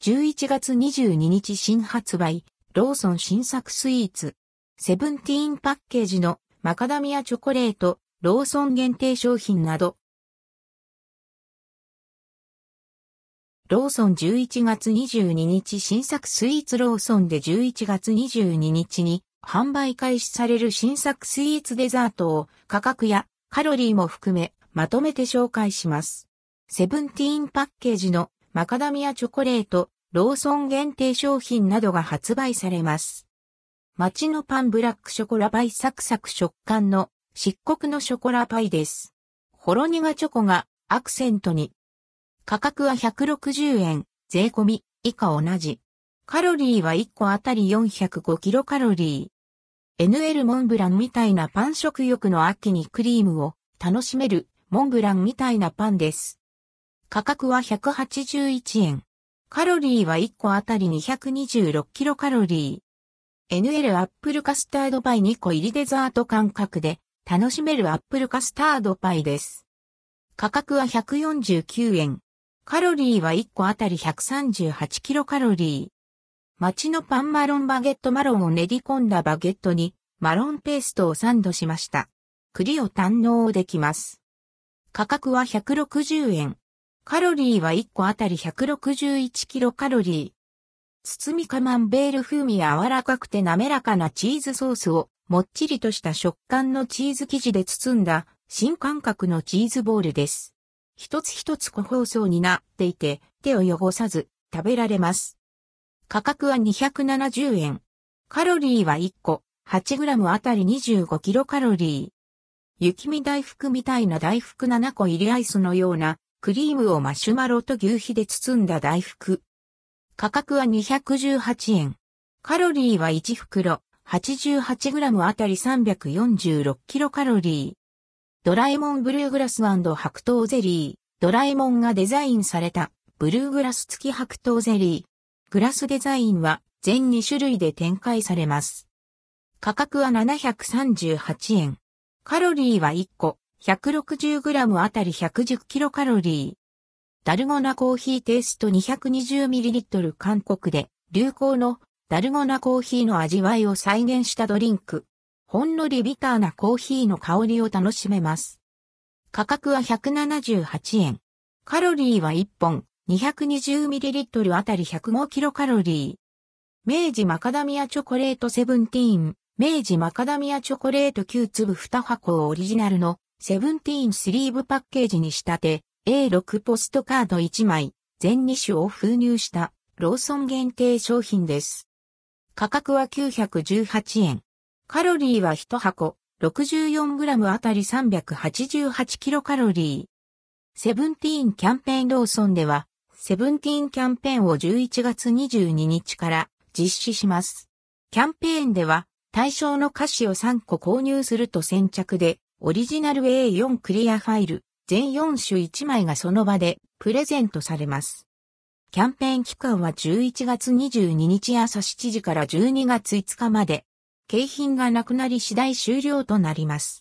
11月22日新発売、ローソン新作スイーツ。セブンティーンパッケージのマカダミアチョコレート、ローソン限定商品など。ローソン11月22日新作スイーツローソンで11月22日に販売開始される新作スイーツデザートを価格やカロリーも含めまとめて紹介します。セブンティーンパッケージのマカダミアチョコレート、ローソン限定商品などが発売されます。街のパンブラックショコラパイサクサク食感の漆黒のショコラパイです。ほろ苦チョコがアクセントに。価格は160円、税込み、以下同じ。カロリーは1個あたり405キロカロリー。NL モンブランみたいなパン食欲の秋にクリームを楽しめるモンブランみたいなパンです。価格は181円。カロリーは1個あたり226キロカロリー。NL アップルカスタードパイ2個入りデザート感覚で楽しめるアップルカスタードパイです。価格は149円。カロリーは1個あたり138キロカロリー。街のパンマロンバゲットマロンを練り込んだバゲットにマロンペーストをサンドしました。栗を堪能できます。価格は160円。カロリーは1個あたり161キロカロリー。包みカマンベール風味柔らかくて滑らかなチーズソースをもっちりとした食感のチーズ生地で包んだ新感覚のチーズボールです。一つ一つ個包装になっていて手を汚さず食べられます。価格は270円。カロリーは1個 8g あたり25キロカロリー。雪見大福みたいな大福7個入りアイスのようなクリームをマシュマロと牛皮で包んだ大福。価格は218円。カロリーは1袋 88g あたり346キロカロリー。ドラえもんブルーグラス白桃ゼリー。ドラえもんがデザインされたブルーグラス付き白桃ゼリー。グラスデザインは全2種類で展開されます。価格は738円。カロリーは1個 160g あたり 110kcal。ダルゴナコーヒーテイスト 220ml 韓国で流行のダルゴナコーヒーの味わいを再現したドリンク。ほんのりビターなコーヒーの香りを楽しめます。価格は178円。カロリーは1本 220ml あたり 105kcal。明治マカダミアチョコレートセブンティーン。明治マカダミアチョコレート9粒2箱オリジナルのセブンティーンスリーブパッケージに仕立て、A6 ポストカード1枚、全2種を封入したローソン限定商品です。価格は918円。カロリーは1箱 64g あたり388キロカロリー。セブンティーンキャンペーンローソンでは、セブンティーンキャンペーンを11月22日から実施します。キャンペーンでは、対象の菓子を3個購入すると先着でオリジナル A4 クリアファイル、全4種1枚がその場でプレゼントされます。キャンペーン期間は11月22日朝7時から12月5日まで、景品がなくなり次第終了となります。